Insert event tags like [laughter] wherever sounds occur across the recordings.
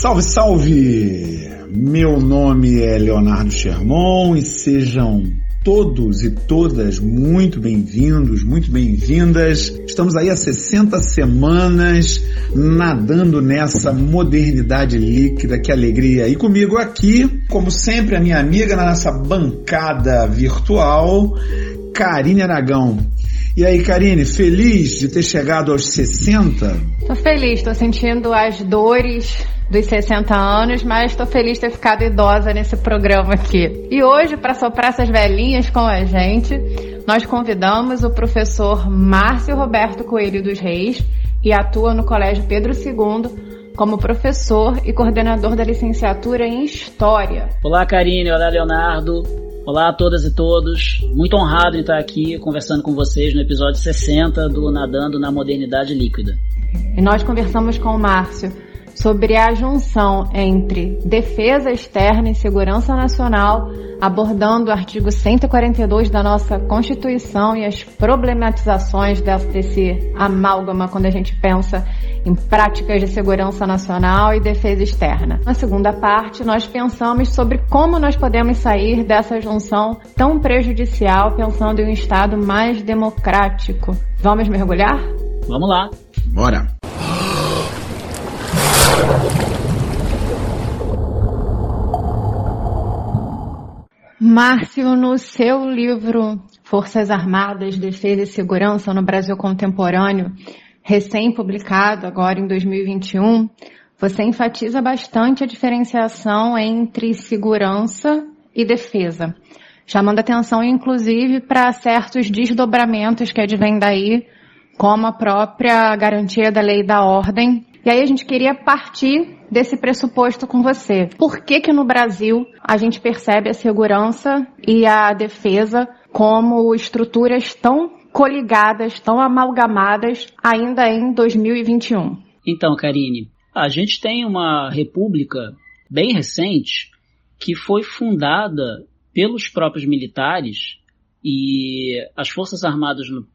Salve, salve! Meu nome é Leonardo Sherman e sejam todos e todas muito bem-vindos, muito bem-vindas. Estamos aí há 60 semanas nadando nessa modernidade líquida, que alegria. E comigo aqui, como sempre, a minha amiga na nossa bancada virtual, Karine Aragão. E aí, Karine, feliz de ter chegado aos 60? Tô feliz, tô sentindo as dores dos 60 anos, mas estou feliz de ter ficado idosa nesse programa aqui. E hoje, para soprar essas velhinhas com a gente, nós convidamos o professor Márcio Roberto Coelho dos Reis, que atua no Colégio Pedro II como professor e coordenador da licenciatura em História. Olá, Karine. Olá, Leonardo. Olá a todas e todos. Muito honrado em estar aqui conversando com vocês no episódio 60 do Nadando na Modernidade Líquida. E nós conversamos com o Márcio sobre a junção entre defesa externa e segurança nacional, abordando o artigo 142 da nossa Constituição e as problematizações desse amálgama quando a gente pensa em práticas de segurança nacional e defesa externa. Na segunda parte, nós pensamos sobre como nós podemos sair dessa junção tão prejudicial, pensando em um Estado mais democrático. Vamos mergulhar? Vamos lá. Bora! Márcio, no seu livro Forças Armadas, Defesa e Segurança no Brasil Contemporâneo, recém-publicado agora em 2021, você enfatiza bastante a diferenciação entre segurança e defesa, chamando atenção inclusive para certos desdobramentos que advêm daí, como a própria garantia da lei da ordem. E aí a gente queria partir desse pressuposto com você. Por que que no Brasil a gente percebe a segurança e a defesa como estruturas tão coligadas, tão amalgamadas ainda em 2021? Então, Karine, a gente tem uma república bem recente que foi fundada pelos próprios militares e as Forças Armadas no,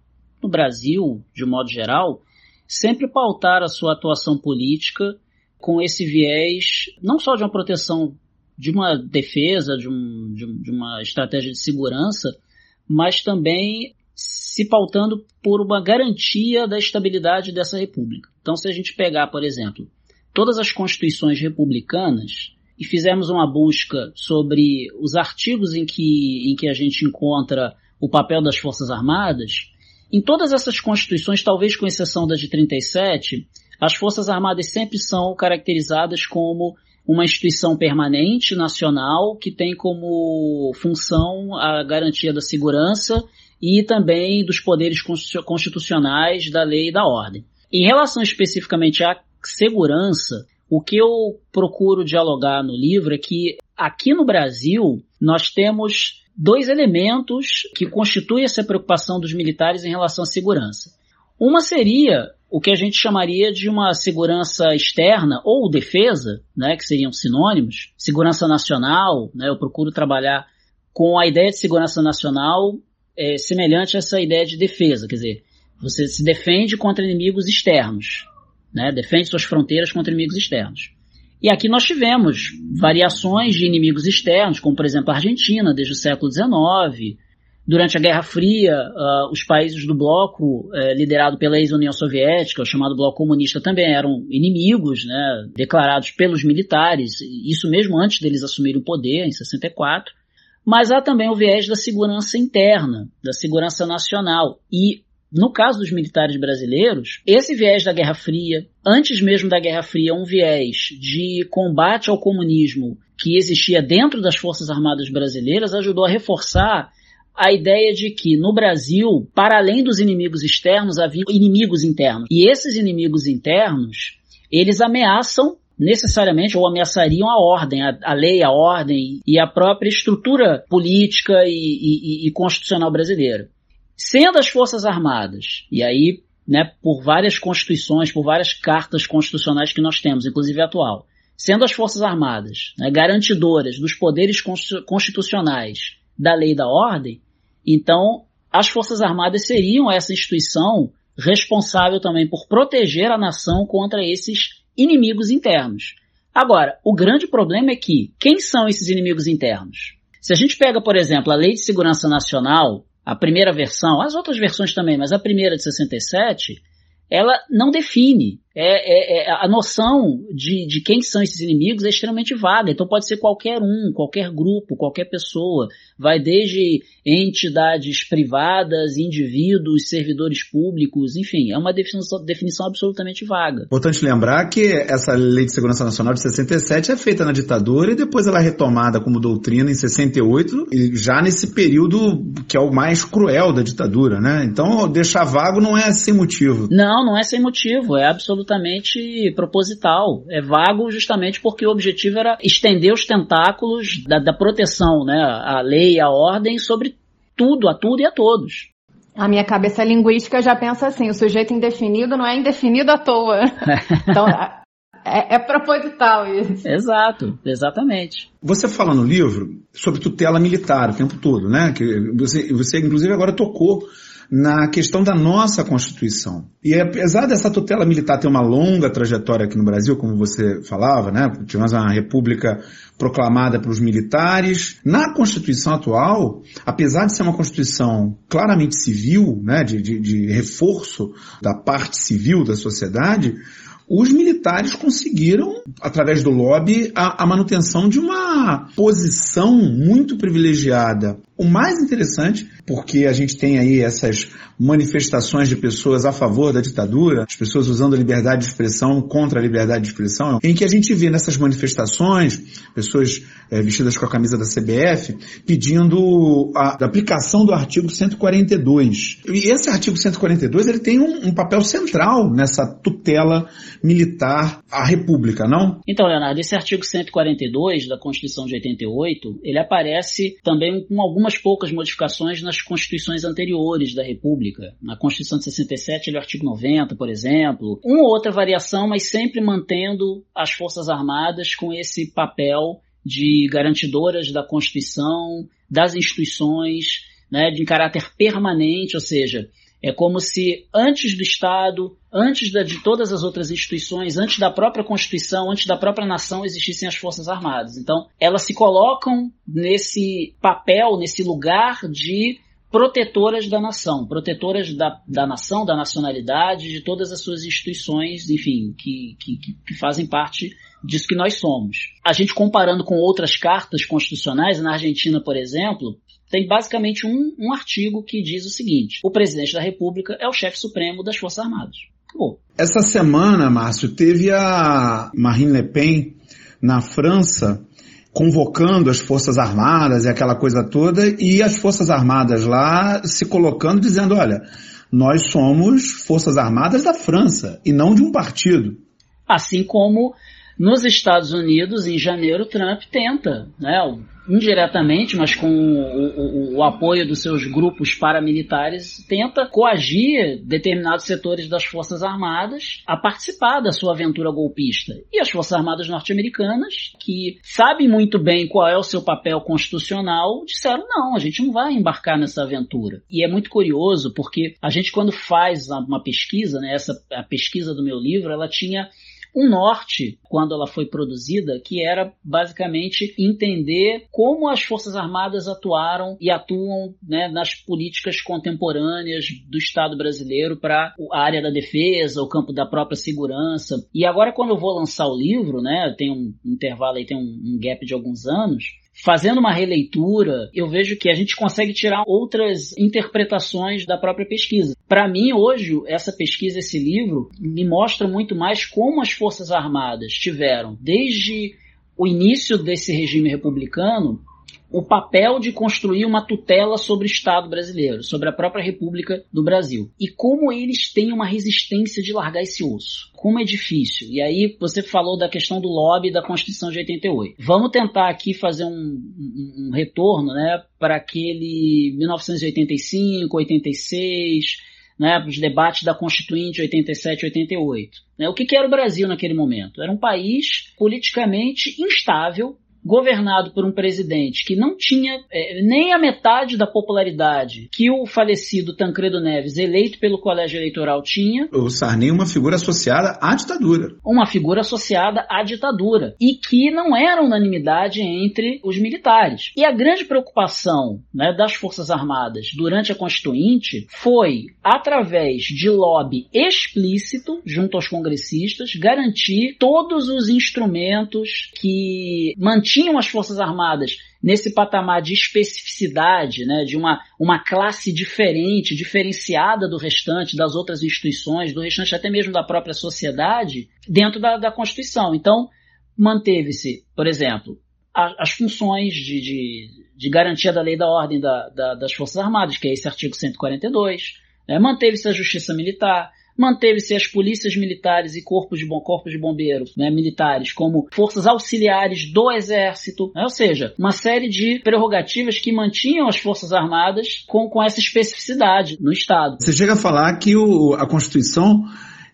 no Brasil, de modo geral, sempre pautaram a sua atuação política com esse viés não só de uma proteção, de uma defesa, de, um, de, de uma estratégia de segurança, mas também se pautando por uma garantia da estabilidade dessa república. Então, se a gente pegar, por exemplo, todas as constituições republicanas e fizermos uma busca sobre os artigos em que, em que a gente encontra o papel das Forças Armadas, em todas essas constituições, talvez com exceção da de 37, as Forças Armadas sempre são caracterizadas como uma instituição permanente nacional que tem como função a garantia da segurança e também dos poderes constitucionais da lei e da ordem. Em relação especificamente à segurança, o que eu procuro dialogar no livro é que aqui no Brasil nós temos dois elementos que constituem essa preocupação dos militares em relação à segurança. Uma seria o que a gente chamaria de uma segurança externa ou defesa, né, que seriam sinônimos, segurança nacional, né, eu procuro trabalhar com a ideia de segurança nacional é, semelhante a essa ideia de defesa, quer dizer, você se defende contra inimigos externos, né, defende suas fronteiras contra inimigos externos. E aqui nós tivemos variações de inimigos externos, como por exemplo a Argentina, desde o século XIX, Durante a Guerra Fria, uh, os países do bloco, uh, liderado pela ex-União Soviética, o chamado bloco comunista, também eram inimigos, né, declarados pelos militares, isso mesmo antes deles assumirem o poder, em 64. Mas há também o viés da segurança interna, da segurança nacional. E, no caso dos militares brasileiros, esse viés da Guerra Fria, antes mesmo da Guerra Fria, um viés de combate ao comunismo que existia dentro das Forças Armadas brasileiras, ajudou a reforçar a ideia de que no Brasil, para além dos inimigos externos, havia inimigos internos. E esses inimigos internos, eles ameaçam necessariamente ou ameaçariam a ordem, a, a lei, a ordem e a própria estrutura política e, e, e constitucional brasileira. Sendo as Forças Armadas, e aí, né, por várias constituições, por várias cartas constitucionais que nós temos, inclusive a atual, sendo as Forças Armadas né, garantidoras dos poderes constitucionais da lei e da ordem, então, as Forças Armadas seriam essa instituição responsável também por proteger a nação contra esses inimigos internos. Agora, o grande problema é que quem são esses inimigos internos? Se a gente pega, por exemplo, a Lei de Segurança Nacional, a primeira versão, as outras versões também, mas a primeira de 67, ela não define. É, é, é, a noção de, de quem são esses inimigos é extremamente vaga. Então pode ser qualquer um, qualquer grupo, qualquer pessoa. Vai desde entidades privadas, indivíduos, servidores públicos, enfim, é uma definição, definição absolutamente vaga. Importante lembrar que essa Lei de Segurança Nacional de 67 é feita na ditadura e depois ela é retomada como doutrina em 68, já nesse período que é o mais cruel da ditadura, né? Então deixar vago não é sem motivo. Não, não é sem motivo, é absolutamente absolutamente proposital. É vago justamente porque o objetivo era estender os tentáculos da, da proteção, né, a lei, a ordem sobre tudo, a tudo e a todos. A minha cabeça linguística já pensa assim: o sujeito indefinido não é indefinido à toa. [laughs] então, é, é, proposital isso. Exato, exatamente. Você fala no livro sobre tutela militar o tempo todo, né? Que você, você inclusive agora tocou na questão da nossa Constituição. E apesar dessa tutela militar ter uma longa trajetória aqui no Brasil, como você falava, né? Tivemos uma república proclamada pelos militares. Na Constituição atual, apesar de ser uma Constituição claramente civil, né? de, de, de reforço da parte civil da sociedade, os militares conseguiram, através do lobby, a, a, manutenção de uma posição muito privilegiada o mais interessante, porque a gente tem aí essas manifestações de pessoas a favor da ditadura, as pessoas usando a liberdade de expressão contra a liberdade de expressão, em que a gente vê nessas manifestações pessoas é, vestidas com a camisa da CBF pedindo a, a, aplicação do artigo 142. E esse artigo 142 ele tem um, um papel central nessa tutela militar à República, não? Então, Leonardo, esse artigo 142 da Constituição de 88, ele aparece também com algumas algumas poucas modificações nas constituições anteriores da República. Na Constituição de 67, ele é o artigo 90, por exemplo. Uma ou outra variação, mas sempre mantendo as Forças Armadas com esse papel de garantidoras da Constituição, das instituições, né, de caráter permanente, ou seja, é como se antes do Estado, antes de todas as outras instituições, antes da própria Constituição, antes da própria nação existissem as Forças Armadas. Então, elas se colocam nesse papel, nesse lugar de protetoras da nação, protetoras da, da nação, da nacionalidade, de todas as suas instituições, enfim, que, que, que fazem parte disso que nós somos. A gente comparando com outras cartas constitucionais, na Argentina, por exemplo, tem basicamente um, um artigo que diz o seguinte: o presidente da República é o chefe supremo das Forças Armadas. Acabou. Essa semana, Márcio, teve a Marine Le Pen na França convocando as Forças Armadas e aquela coisa toda, e as Forças Armadas lá se colocando dizendo, olha, nós somos Forças Armadas da França e não de um partido. Assim como nos Estados Unidos, em janeiro, Trump tenta, né, indiretamente, mas com o, o, o, apoio dos seus grupos paramilitares, tenta coagir determinados setores das Forças Armadas a participar da sua aventura golpista. E as Forças Armadas norte-americanas, que sabem muito bem qual é o seu papel constitucional, disseram: não, a gente não vai embarcar nessa aventura. E é muito curioso porque a gente, quando faz uma pesquisa, né, essa, a pesquisa do meu livro, ela tinha um norte, quando ela foi produzida, que era basicamente entender como as Forças Armadas atuaram e atuam né, nas políticas contemporâneas do Estado brasileiro para a área da defesa, o campo da própria segurança. E agora, quando eu vou lançar o livro, né, tem um intervalo aí, tem um, um gap de alguns anos, fazendo uma releitura, eu vejo que a gente consegue tirar outras interpretações da própria pesquisa. Para mim, hoje, essa pesquisa, esse livro, me mostra muito mais como as Forças Armadas tiveram, desde o início desse regime republicano, o papel de construir uma tutela sobre o Estado brasileiro, sobre a própria República do Brasil. E como eles têm uma resistência de largar esse osso. Como é difícil. E aí você falou da questão do lobby da Constituição de 88. Vamos tentar aqui fazer um, um, um retorno né, para aquele 1985, 86, né, os debates da Constituinte 87 88. Né, o que, que era o Brasil naquele momento? Era um país politicamente instável, governado por um presidente que não tinha é, nem a metade da popularidade que o falecido Tancredo Neves, eleito pelo colégio eleitoral, tinha. O Sarney é uma figura associada à ditadura. Uma figura associada à ditadura. E que não era unanimidade entre os militares. E a grande preocupação né, das Forças Armadas durante a Constituinte foi, através de lobby explícito junto aos congressistas, garantir todos os instrumentos que mantinham tinham as Forças Armadas nesse patamar de especificidade, né, de uma, uma classe diferente, diferenciada do restante, das outras instituições, do restante até mesmo da própria sociedade, dentro da, da Constituição. Então, manteve-se, por exemplo, a, as funções de, de, de, garantia da lei da ordem da, da, das Forças Armadas, que é esse artigo 142, né, manteve-se a justiça militar, Manteve-se as polícias militares e corpos de, corpos de bombeiros né, militares como forças auxiliares do exército, né, ou seja, uma série de prerrogativas que mantinham as forças armadas com, com essa especificidade no Estado. Você chega a falar que o, a Constituição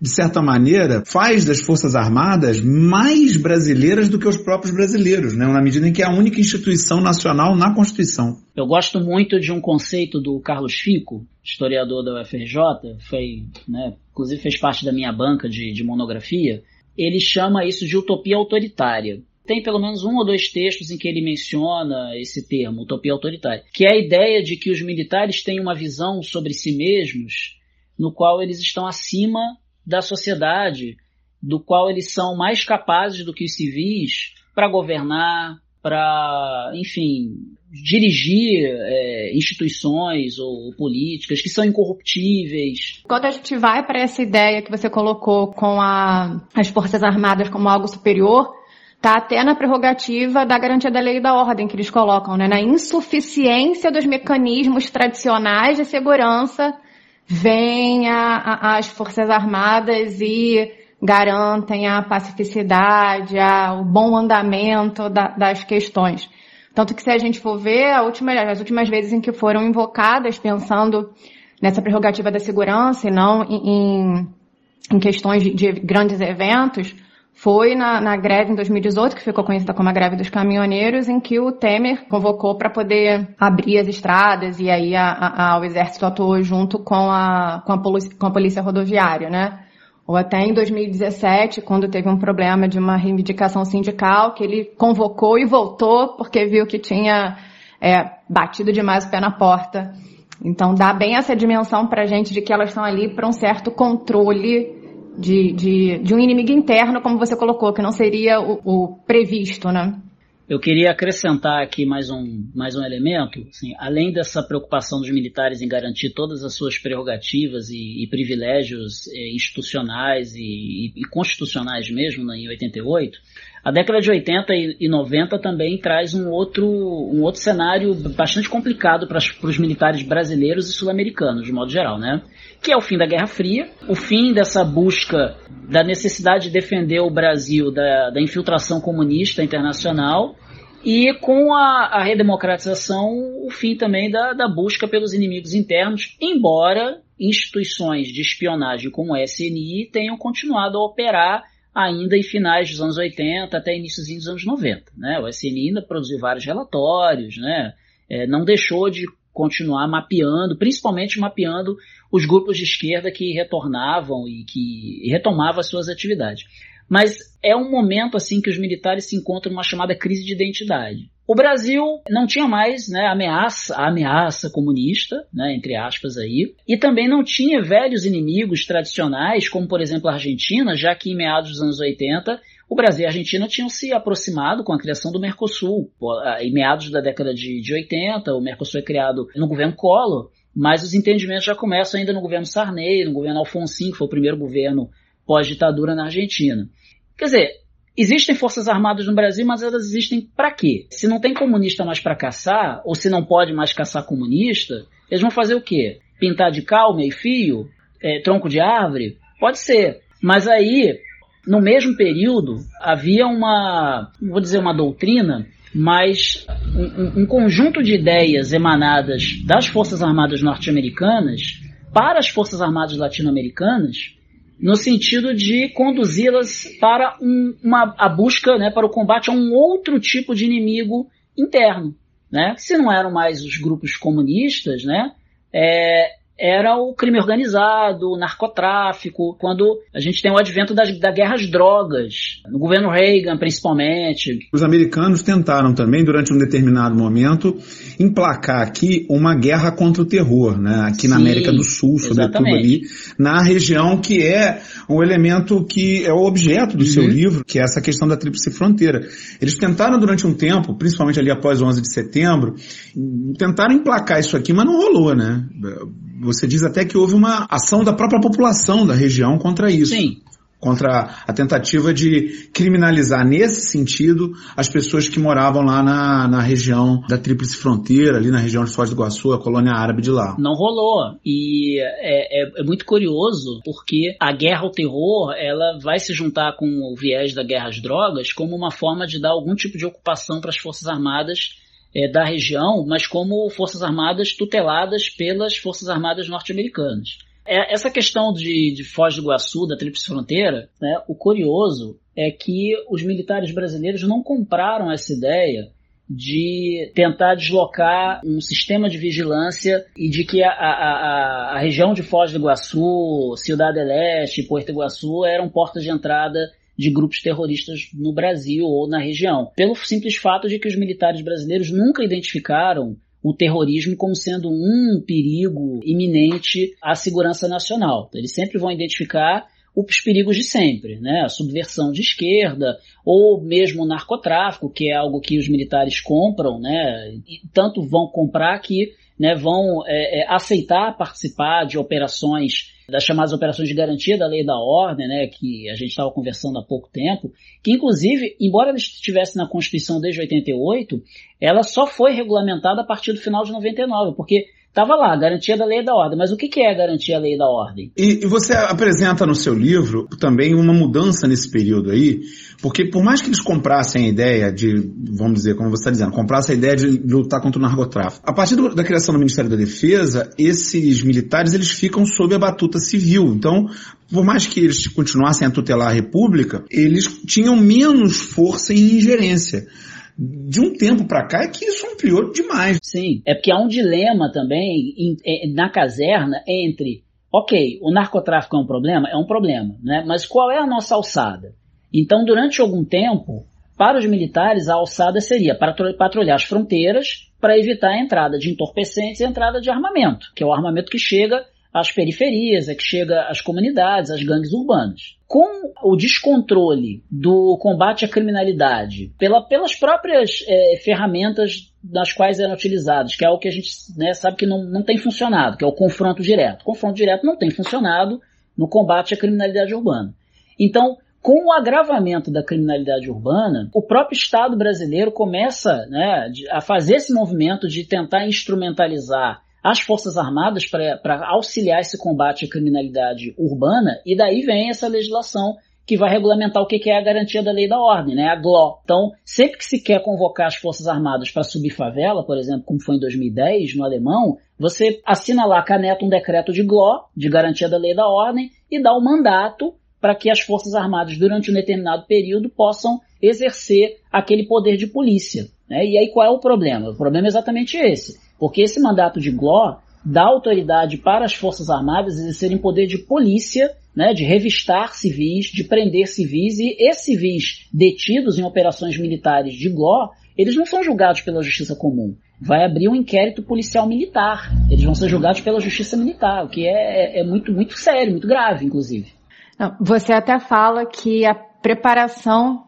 de certa maneira, faz das Forças Armadas mais brasileiras do que os próprios brasileiros, né? na medida em que é a única instituição nacional na Constituição. Eu gosto muito de um conceito do Carlos Fico, historiador da UFRJ, foi, né, inclusive fez parte da minha banca de, de monografia. Ele chama isso de utopia autoritária tem pelo menos um ou dois textos em que ele menciona esse termo, utopia autoritária, que é a ideia de que os militares têm uma visão sobre si mesmos no qual eles estão acima da sociedade, do qual eles são mais capazes do que os civis para governar, para, enfim, dirigir é, instituições ou políticas que são incorruptíveis. Quando a gente vai para essa ideia que você colocou com a, as Forças Armadas como algo superior, está até na prerrogativa da garantia da lei e da ordem que eles colocam, né? na insuficiência dos mecanismos tradicionais de segurança vêm as Forças Armadas e garantem a pacificidade, a, o bom andamento da, das questões. Tanto que se a gente for ver, última, as últimas vezes em que foram invocadas pensando nessa prerrogativa da segurança e não em, em questões de, de grandes eventos, foi na, na, greve em 2018, que ficou conhecida como a greve dos caminhoneiros, em que o Temer convocou para poder abrir as estradas e aí a, a, a, o exército atuou junto com a, com, a polícia, com a polícia rodoviária, né? Ou até em 2017, quando teve um problema de uma reivindicação sindical, que ele convocou e voltou porque viu que tinha é, batido demais o pé na porta. Então dá bem essa dimensão para a gente de que elas estão ali para um certo controle de, de, de um inimigo interno, como você colocou, que não seria o, o previsto, né? Eu queria acrescentar aqui mais um, mais um elemento. Assim, além dessa preocupação dos militares em garantir todas as suas prerrogativas e, e privilégios eh, institucionais e, e, e, constitucionais mesmo né, em 88, a década de 80 e 90 também traz um outro, um outro cenário bastante complicado para os militares brasileiros e sul-americanos, de modo geral, né? Que é o fim da Guerra Fria, o fim dessa busca da necessidade de defender o Brasil da, da infiltração comunista internacional e com a, a redemocratização, o fim também da, da busca pelos inimigos internos, embora instituições de espionagem como o SNI tenham continuado a operar ainda em finais dos anos 80 até inícios dos anos 90. Né? O SNI ainda produziu vários relatórios, né? É, não deixou de continuar mapeando, principalmente mapeando os grupos de esquerda que retornavam e que retomavam as suas atividades. Mas é um momento assim que os militares se encontram numa chamada crise de identidade. O Brasil não tinha mais né, ameaça, a ameaça comunista, né, entre aspas aí, e também não tinha velhos inimigos tradicionais, como por exemplo a Argentina, já que em meados dos anos 80 o Brasil e a Argentina tinham se aproximado com a criação do Mercosul. Em meados da década de, de 80, o Mercosul é criado no governo Collor, mas os entendimentos já começam ainda no governo Sarney, no governo Alfonsin, que foi o primeiro governo pós-ditadura na Argentina. Quer dizer, existem forças armadas no Brasil, mas elas existem para quê? Se não tem comunista mais para caçar, ou se não pode mais caçar comunista, eles vão fazer o quê? Pintar de cal, meio fio? É, tronco de árvore? Pode ser. Mas aí, no mesmo período, havia uma, vou dizer uma doutrina, mas um, um conjunto de ideias emanadas das Forças Armadas norte-americanas para as Forças Armadas latino-americanas no sentido de conduzi-las para um, uma, a busca, né, para o combate a um outro tipo de inimigo interno, né? Se não eram mais os grupos comunistas, né? É, era o crime organizado, o narcotráfico, quando a gente tem o advento das, da guerra às drogas, no governo Reagan principalmente. Os americanos tentaram também, durante um determinado momento, emplacar aqui uma guerra contra o terror, né? aqui Sim, na América do Sul, sobretudo ali, na região que é um elemento que é o objeto do uhum. seu livro, que é essa questão da tríplice fronteira. Eles tentaram durante um tempo, principalmente ali após o 11 de setembro, tentaram emplacar isso aqui, mas não rolou, né? Você diz até que houve uma ação da própria população da região contra isso. Sim. Contra a tentativa de criminalizar nesse sentido as pessoas que moravam lá na, na região da Tríplice Fronteira, ali na região de Foz do Iguaçu, a colônia árabe de lá. Não rolou. E é, é, é muito curioso porque a guerra ao terror ela vai se juntar com o viés da guerra às drogas como uma forma de dar algum tipo de ocupação para as Forças Armadas é, da região, mas como forças armadas tuteladas pelas forças armadas norte-americanas. É, essa questão de, de Foz do Iguaçu, da Tríplice Fronteira, né, o curioso é que os militares brasileiros não compraram essa ideia de tentar deslocar um sistema de vigilância e de que a, a, a, região de Foz do Iguaçu, Cidade del Este, Porto Iguaçu eram portas de entrada de grupos terroristas no Brasil ou na região, pelo simples fato de que os militares brasileiros nunca identificaram o terrorismo como sendo um perigo iminente à segurança nacional. Eles sempre vão identificar os perigos de sempre, né? A subversão de esquerda ou mesmo o narcotráfico, que é algo que os militares compram, né? E tanto vão comprar que né, vão é, é, aceitar participar de operações das chamadas operações de garantia da lei da ordem, né, que a gente estava conversando há pouco tempo, que inclusive, embora ela estivesse na Constituição desde 88, ela só foi regulamentada a partir do final de 99, porque Estava lá, garantia da lei e da ordem. Mas o que, que é garantia da lei e da ordem? E, e, você apresenta no seu livro também uma mudança nesse período aí, porque por mais que eles comprassem a ideia de, vamos dizer, como você está dizendo, comprassem a ideia de lutar contra o narcotráfico, a partir do, da criação do Ministério da Defesa, esses militares eles ficam sob a batuta civil. Então, por mais que eles continuassem a tutelar a República, eles tinham menos força e ingerência de um tempo para cá é que isso ampliou demais. Sim, é porque há um dilema também em, em, na caserna entre, ok, o narcotráfico é um problema? É um problema, né? Mas qual é a nossa alçada? Então, durante algum tempo, para os militares, a alçada seria para patrulhar as fronteiras para evitar a entrada de entorpecentes e a entrada de armamento, que é o armamento que chega às periferias, é que chega às comunidades, às gangues urbanas. Com o descontrole do combate à criminalidade, pela, pelas próprias é, ferramentas das quais eram utilizadas, que é o que a gente né, sabe que não, não tem funcionado, que é o confronto direto. O confronto direto não tem funcionado no combate à criminalidade urbana. Então, com o agravamento da criminalidade urbana, o próprio Estado brasileiro começa né, a fazer esse movimento de tentar instrumentalizar as Forças Armadas para auxiliar esse combate à criminalidade urbana, e daí vem essa legislação que vai regulamentar o que é a garantia da lei da ordem, né? a GLO. Então, sempre que se quer convocar as Forças Armadas para subir favela, por exemplo, como foi em 2010 no Alemão, você assina lá, caneta um decreto de GLO, de garantia da lei da ordem, e dá o um mandato para que as Forças Armadas, durante um determinado período, possam exercer aquele poder de polícia. Né? E aí qual é o problema? O problema é exatamente esse porque esse mandato de Gló dá autoridade para as Forças Armadas exercerem poder de polícia, né, de revistar civis, de prender civis, e esses civis detidos em operações militares de Gló, eles não são julgados pela justiça comum. Vai abrir um inquérito policial militar. Eles vão ser julgados pela justiça militar, o que é, é muito, muito sério, muito grave, inclusive. Você até fala que a preparação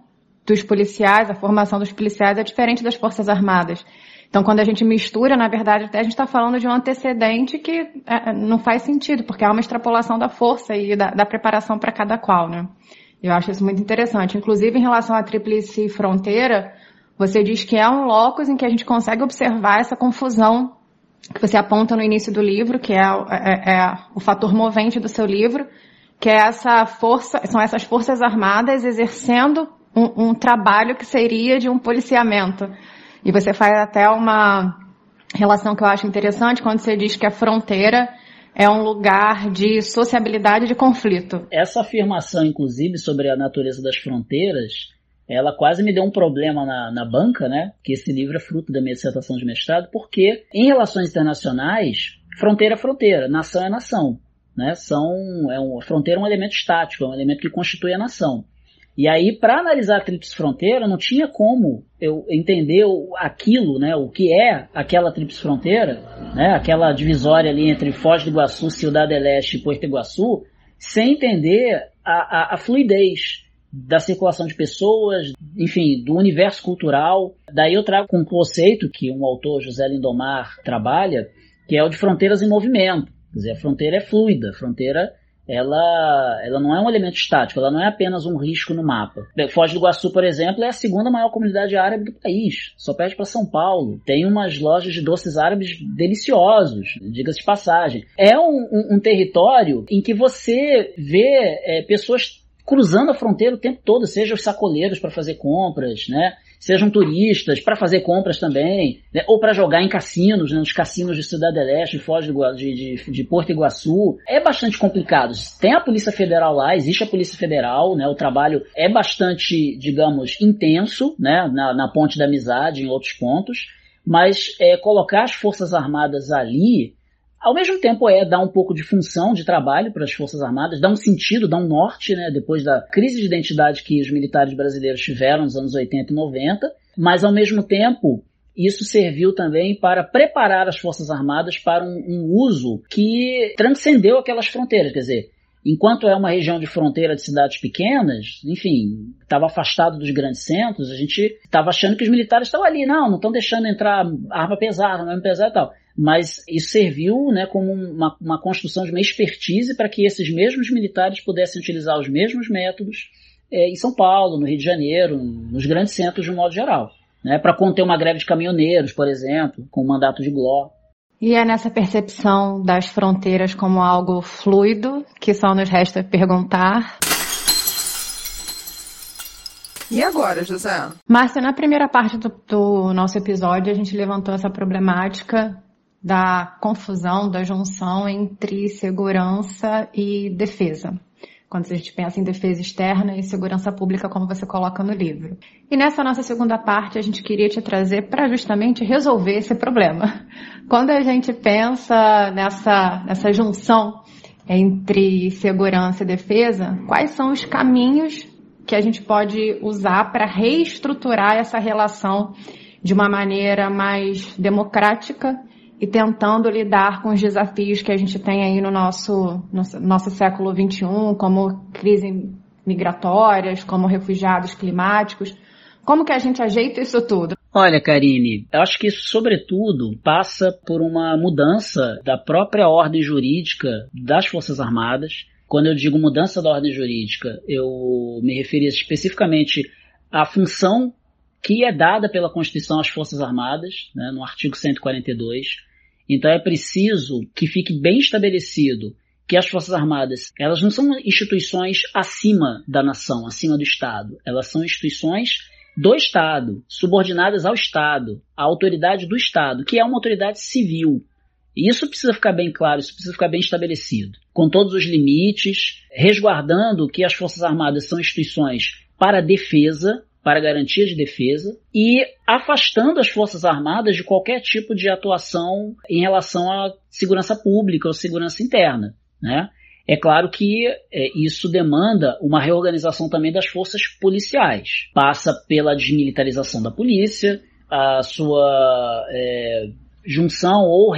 dos policiais, a formação dos policiais é diferente das Forças Armadas. Então, quando a gente mistura, na verdade, até a gente está falando de um antecedente que é, não faz sentido, porque há uma extrapolação da força e da, da preparação para cada qual, né? Eu acho isso muito interessante. Inclusive, em relação à tríplice fronteira, você diz que é um locus em que a gente consegue observar essa confusão que você aponta no início do livro, que é, é, é o fator movente do seu livro, que é essa força, são essas forças armadas exercendo um, um trabalho que seria de um policiamento. E você faz até uma relação que eu acho interessante quando você diz que a fronteira é um lugar de sociabilidade de conflito. Essa afirmação, inclusive, sobre a natureza das fronteiras, ela quase me deu um problema na, na banca, né? Que esse livro é fruto da minha dissertação de mestrado, porque em relações internacionais, fronteira é fronteira, nação é nação. Né? São, é um, a fronteira é um elemento estático, é um elemento que constitui a nação. E aí, para analisar a tríplice fronteira, não tinha como eu entender aquilo, né, o que é aquela tríplice fronteira, né, aquela divisória ali entre Foz do Iguaçu, Cidade Leste e Porto Iguaçu, sem entender a, a, a fluidez da circulação de pessoas, enfim, do universo cultural. Daí eu trago um conceito que um autor, José Lindomar, trabalha, que é o de fronteiras em movimento. Quer dizer, a fronteira é fluida, a fronteira ela, ela não é um elemento estático, ela não é apenas um risco no mapa. Foz do Iguaçu, por exemplo, é a segunda maior comunidade árabe do país, só perde para São Paulo. Tem umas lojas de doces árabes deliciosos, diga-se de passagem. É um, um, um, território em que você vê é, pessoas cruzando a fronteira o tempo todo, seja os sacoleiros para fazer compras, né? Sejam turistas para fazer compras também, né? ou para jogar em cassinos, né? nos cassinos de Cidade Leste, de Foz de, de, de, Porto Iguaçu. É bastante complicado. Tem a Polícia Federal lá, existe a Polícia Federal, né? O trabalho é bastante, digamos, intenso, né? Na, na ponte da amizade, em outros pontos. Mas é, colocar as Forças Armadas ali ao mesmo tempo é dar um pouco de função de trabalho para as Forças Armadas, dar um sentido, dar um norte, né, depois da crise de identidade que os militares brasileiros tiveram nos anos 80 e 90, mas ao mesmo tempo isso serviu também para preparar as Forças Armadas para um, um uso que transcendeu aquelas fronteiras, quer dizer, enquanto é uma região de fronteira de cidades pequenas, enfim, estava afastado dos grandes centros, a gente estava achando que os militares estavam ali, não, não estão deixando entrar arma pesada, arma pesada e tal mas isso serviu né, como uma, uma construção de uma expertise para que esses mesmos militares pudessem utilizar os mesmos métodos é, em São Paulo, no Rio de Janeiro, nos grandes centros de um modo geral. Né, para conter uma greve de caminhoneiros, por exemplo, com o mandato de Gló. E é nessa percepção das fronteiras como algo fluido que só nos resta perguntar. E agora, José? Márcia, na primeira parte do, do, nosso episódio, a gente levantou essa problemática da confusão, da junção entre segurança e defesa. Quando a gente pensa em defesa externa e segurança pública, como você coloca no livro. E nessa nossa segunda parte, a gente queria te trazer para justamente resolver esse problema. [laughs] Quando a gente pensa nessa, nessa junção entre segurança e defesa, quais são os caminhos que a gente pode usar para reestruturar essa relação de uma maneira mais democrática e tentando lidar com os desafios que a gente tem aí no nosso, no nosso século XXI, como crise migratórias, como refugiados climáticos. Como que a gente ajeita isso tudo? Olha, Karine, eu acho que isso, sobretudo, passa por uma mudança da própria ordem jurídica das Forças Armadas. Quando eu digo mudança da ordem jurídica, eu me referi especificamente à função que é dada pela Constituição às Forças Armadas, né, no artigo 142 então é preciso que fique bem estabelecido que as Forças Armadas, elas não são instituições acima da nação, acima do Estado. Elas são instituições do Estado, subordinadas ao Estado, à autoridade do Estado, que é uma autoridade civil. E isso precisa ficar bem claro, isso precisa ficar bem estabelecido, com todos os limites, resguardando que as Forças Armadas são instituições para defesa, para garantia de defesa e afastando as Forças Armadas de qualquer tipo de atuação em relação à segurança pública ou segurança interna. Né? É claro que é, isso demanda uma reorganização também das forças policiais. Passa pela desmilitarização da polícia, a sua é, junção ou,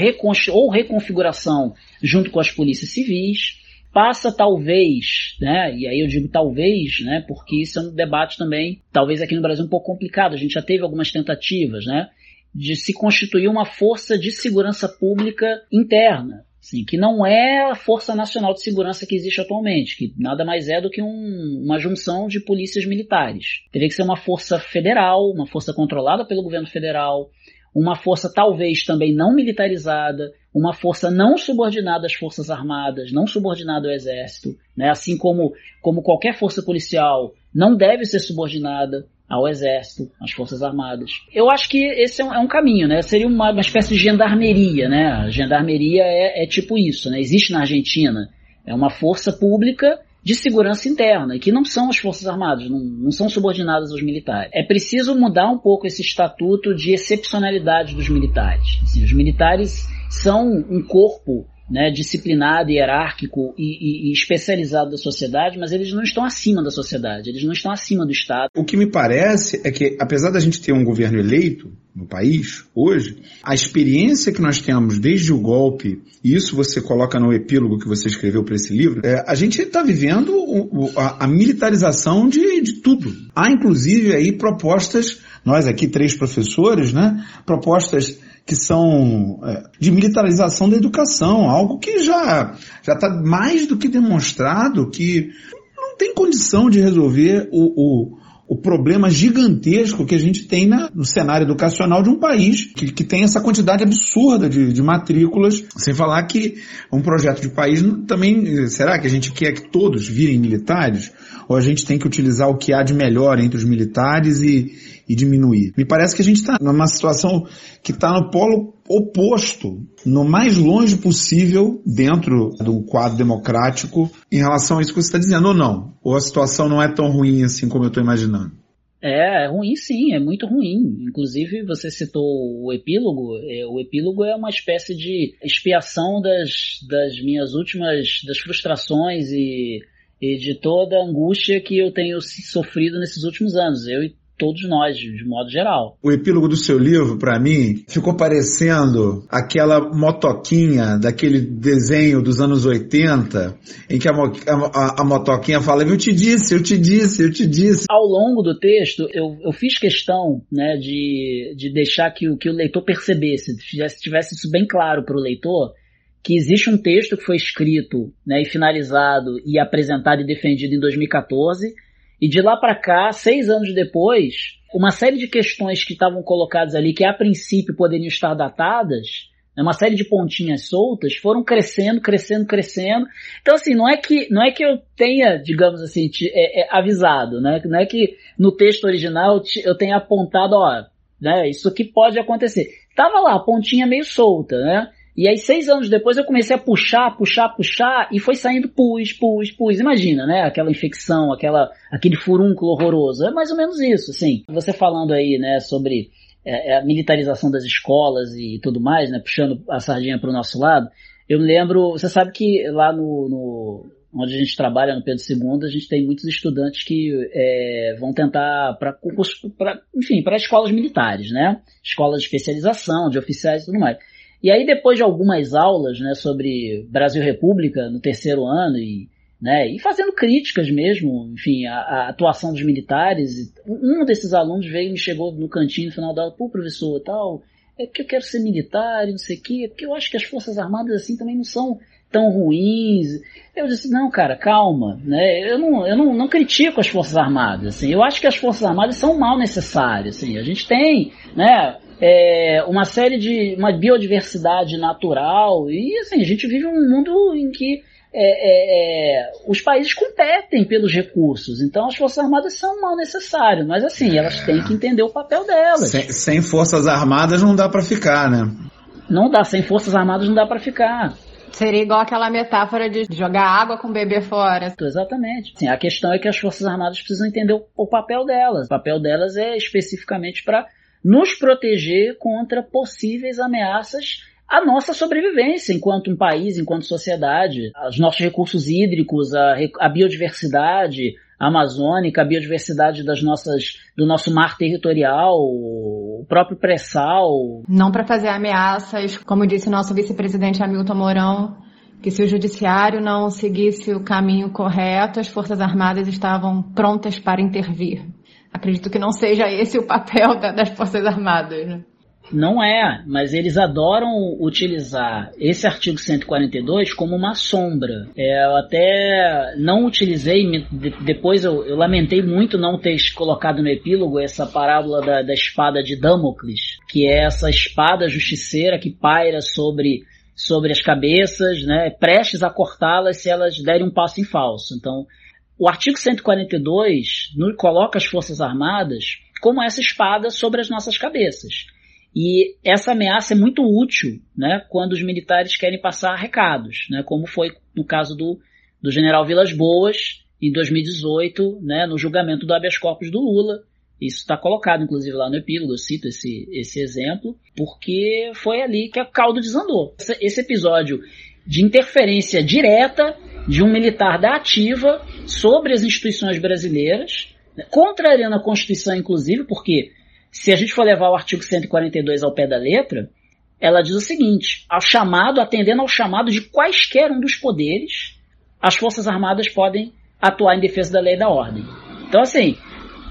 ou reconfiguração junto com as polícias civis, passa talvez, né, e aí eu digo talvez, né, porque isso é um debate também, talvez aqui no Brasil um pouco complicado, a gente já teve algumas tentativas, né, de se constituir uma força de segurança pública interna, assim, que não é a Força Nacional de Segurança que existe atualmente, que nada mais é do que um, uma junção de polícias militares. Teria que ser uma força federal, uma força controlada pelo governo federal, uma força talvez também não militarizada, uma força não subordinada às forças armadas, não subordinada ao exército, né? assim como, como qualquer força policial não deve ser subordinada ao exército, às forças armadas. Eu acho que esse é um, é um caminho, né? Seria uma, uma, espécie de gendarmeria, né? A gendarmeria é, é tipo isso, né? Existe na Argentina. É uma força pública de segurança interna, que não são as Forças Armadas, não, não, são subordinadas aos militares. É preciso mudar um pouco esse estatuto de excepcionalidade dos militares. Assim, os militares são um corpo né, disciplinado, hierárquico e, e, e, especializado da sociedade, mas eles não estão acima da sociedade, eles não estão acima do Estado. O que me parece é que, apesar da gente ter um governo eleito no país, hoje, a experiência que nós temos desde o golpe, e isso você coloca no epílogo que você escreveu para esse livro, é, a gente está vivendo o, a, a, militarização de, de tudo. Há, inclusive, aí propostas, nós aqui três professores, né, propostas que são é, de militarização da educação, algo que já já está mais do que demonstrado que não tem condição de resolver o, o, o problema gigantesco que a gente tem na, no cenário educacional de um país que, que tem essa quantidade absurda de, de matrículas, sem falar que um projeto de país também, será que a gente quer que todos virem militares? Ou a gente tem que utilizar o que há de melhor entre os militares e, e diminuir. Me parece que a gente está numa situação que está no polo oposto, no mais longe possível dentro do quadro democrático em relação a isso que você está dizendo, ou não? Ou a situação não é tão ruim assim como eu estou imaginando? É, é ruim sim, é muito ruim. Inclusive, você citou o epílogo. É, o epílogo é uma espécie de expiação das, das minhas últimas, das frustrações e, e de toda a angústia que eu tenho sofrido nesses últimos anos. Eu e todos nós, de modo geral. O epílogo do seu livro, para mim, ficou parecendo aquela motoquinha daquele desenho dos anos 80, em que a, a, a, motoquinha fala, eu te disse, eu te disse, eu te disse. Ao longo do texto, eu, eu fiz questão né, de, de deixar que, que o leitor percebesse, tivesse, tivesse isso bem claro para o leitor, que existe um texto que foi escrito né, e finalizado e apresentado e defendido em 2014, e de lá para cá, seis anos depois, uma série de questões que estavam colocadas ali, que a princípio poderiam estar datadas, né, uma série de pontinhas soltas, foram crescendo, crescendo, crescendo. Então, assim, não é que, não é que eu tenha, digamos assim, te, é, é, avisado, né? Não é que no texto original eu, te, eu tenha apontado, ó, né, isso aqui pode acontecer. Tava lá, a pontinha meio solta, né? E aí, seis anos depois, eu comecei a puxar, puxar, puxar, e foi saindo pus, pus, pus. Imagina, né? Aquela infecção, aquela, aquele furúnculo horroroso. É mais ou menos isso, assim. Você falando aí, né, sobre é, é a militarização das escolas e tudo mais, né? Puxando a sardinha para o nosso lado. Eu me lembro, você sabe que lá no, no onde a gente trabalha no Pedro II, a gente tem muitos estudantes que é, vão tentar para concurso, pra, enfim, para escolas militares, né? Escolas de especialização, de oficiais e tudo mais. E aí, depois de algumas aulas né, sobre Brasil República no terceiro ano e, né, e fazendo críticas mesmo, enfim, a, a, atuação dos militares, um desses alunos veio e me chegou no cantinho no final da aula, pô, professor, tal, é que eu quero ser militar e não sei o quê, porque eu acho que as Forças Armadas assim também não são tão ruins. Eu disse, não, cara, calma, né? Eu não, eu não, não critico as Forças Armadas, assim. Eu acho que as Forças Armadas são mal necessárias, assim. A gente tem, né, é, uma série de uma biodiversidade natural e assim a gente vive um mundo em que é, é, é, os países competem pelos recursos, então as forças armadas são mal necessárias, mas assim elas têm que entender o papel delas. Sem, sem forças armadas não dá para ficar, né? Não dá, sem forças armadas não dá para ficar. Seria igual aquela metáfora de jogar água com o bebê fora. Exatamente. Sim, a questão é que as Forças Armadas precisam entender o, o papel delas. O papel delas é especificamente para nos proteger contra possíveis ameaças à nossa sobrevivência enquanto um país, enquanto sociedade, os nossos recursos hídricos, a, a biodiversidade amazônica, a biodiversidade das nossas, do nosso mar territorial, o próprio pré-sal. Não para fazer ameaças, como disse o nosso vice-presidente Hamilton Mourão, que se o judiciário não seguisse o caminho correto, as Forças Armadas estavam prontas para intervir. Acredito que não seja esse o papel da, das Forças Armadas. Né? Não é, mas eles adoram utilizar esse artigo 142 como uma sombra. É, eu até não utilizei, depois eu, eu, lamentei muito não ter colocado no epílogo essa parábola da, da espada de Damocles, que é essa espada justiceira que paira sobre, sobre as cabeças, né, prestes a cortá-las se elas derem um passo em falso. Então, O artigo 142 coloca as Forças Armadas como essa espada sobre as nossas cabeças. E essa ameaça é muito útil né, quando os militares querem passar recados, né, como foi no caso do, do general Vilas Boas, em 2018, né, no julgamento do habeas corpus do Lula. Isso está colocado, inclusive, lá no epílogo, eu cito esse, esse exemplo, porque foi ali que a caldo desandou. Esse, esse episódio de interferência direta de um militar da ativa sobre as instituições brasileiras, né, contrariando a Constituição, inclusive, porque se a gente for levar o artigo 142 ao pé da letra, ela diz o seguinte: ao chamado, atendendo ao chamado de quaisquer um dos poderes, as Forças Armadas podem atuar em defesa da lei e da ordem. Então, assim,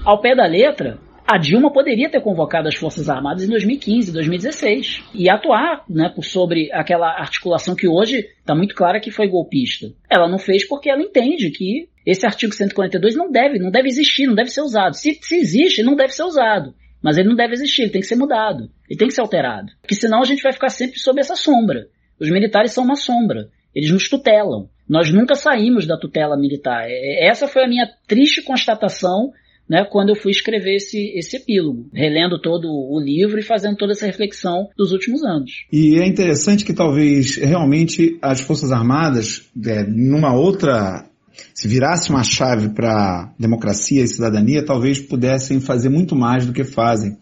ao pé da letra, a Dilma poderia ter convocado as Forças Armadas em 2015, 2016 e atuar né, sobre aquela articulação que hoje está muito clara que foi golpista. Ela não fez porque ela entende que esse artigo 142 não deve, não deve existir, não deve ser usado. Se, se existe, não deve ser usado. Mas ele não deve existir, ele tem que ser mudado, ele tem que ser alterado. Porque senão a gente vai ficar sempre sob essa sombra. Os militares são uma sombra, eles nos tutelam. Nós nunca saímos da tutela militar. É, essa foi a minha triste constatação né, quando eu fui escrever esse, esse epílogo, relendo todo o livro e fazendo toda essa reflexão dos últimos anos. E é interessante que talvez realmente as Forças Armadas, é, numa outra se virasse uma chave para democracia e cidadania, talvez pudessem fazer muito mais do que fazem.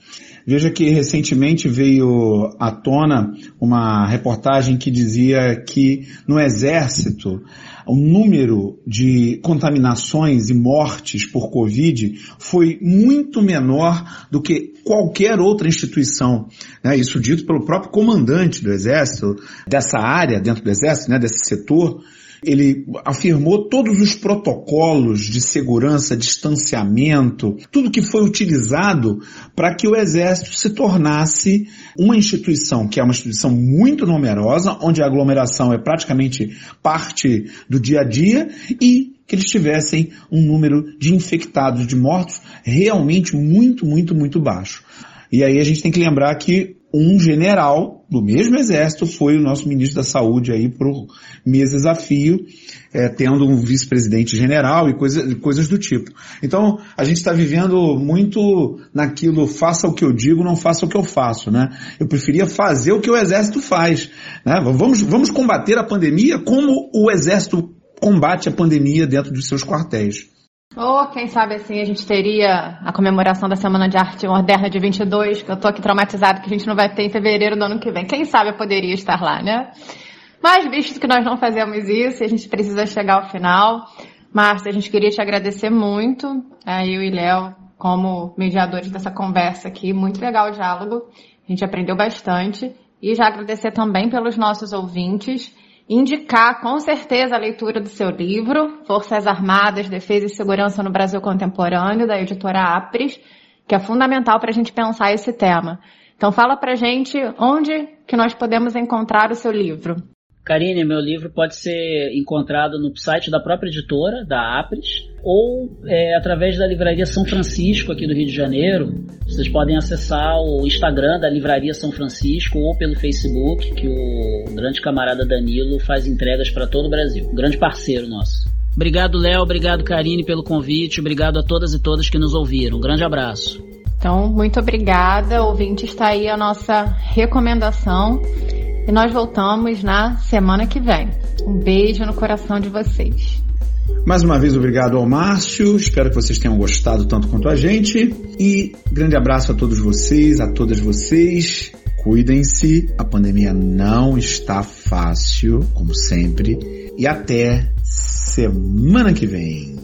Veja que recentemente veio à tona uma reportagem que dizia que no exército o número de contaminações e mortes por Covid foi muito menor do que qualquer outra instituição. Né? Isso dito pelo próprio comandante do Exército, dessa área dentro do Exército, né? desse setor, ele afirmou todos os protocolos de segurança, distanciamento, tudo que foi utilizado para que o Exército se tornasse uma instituição que é uma instituição muito numerosa, onde a aglomeração é praticamente parte do dia a dia e que eles tivessem um número de infectados, de mortos realmente muito, muito, muito baixo. E aí a gente tem que lembrar que um general do mesmo exército foi o nosso ministro da saúde aí por meses a fio, é, tendo um vice-presidente general e coisa, coisas do tipo. Então, a gente está vivendo muito naquilo, faça o que eu digo, não faça o que eu faço, né? Eu preferia fazer o que o exército faz, né? Vamos, vamos combater a pandemia como o exército combate a pandemia dentro dos seus quartéis. Ou, quem sabe, assim, a gente teria a comemoração da Semana de Arte Moderna de 22, que eu tô aqui traumatizado que a gente não vai ter em fevereiro do ano que vem. Quem sabe eu poderia estar lá, né? Mas, visto que nós não fazemos isso, a gente precisa chegar ao final. Márcia, a gente queria te agradecer muito, é, eu e Léo, como mediadores dessa conversa aqui. Muito legal o diálogo. A gente aprendeu bastante. E já agradecer também pelos nossos ouvintes indicar com certeza a leitura do seu livro, Forças Armadas, Defesa e Segurança no Brasil Contemporâneo, da editora Apres, que é fundamental para a gente pensar esse tema. Então fala para gente onde que nós podemos encontrar o seu livro. Karine, meu livro pode ser encontrado no site da própria editora, da Apres, ou é, através da Livraria São Francisco, aqui do Rio de Janeiro. Vocês podem acessar o Instagram da Livraria São Francisco ou pelo Facebook, que o grande camarada Danilo faz entregas para todo o Brasil. Um grande parceiro nosso. Obrigado, Léo. Obrigado, Karine, pelo convite. Obrigado a todas e todas que nos ouviram. Um grande abraço. Então, muito obrigada. Ouvinte, está aí a nossa recomendação. E nós voltamos na semana que vem. Um beijo no coração de vocês. Mais uma vez, obrigado ao Márcio. Espero que vocês tenham gostado tanto quanto a gente. E grande abraço a todos vocês, a todas vocês. Cuidem-se, a pandemia não está fácil, como sempre. E até semana que vem.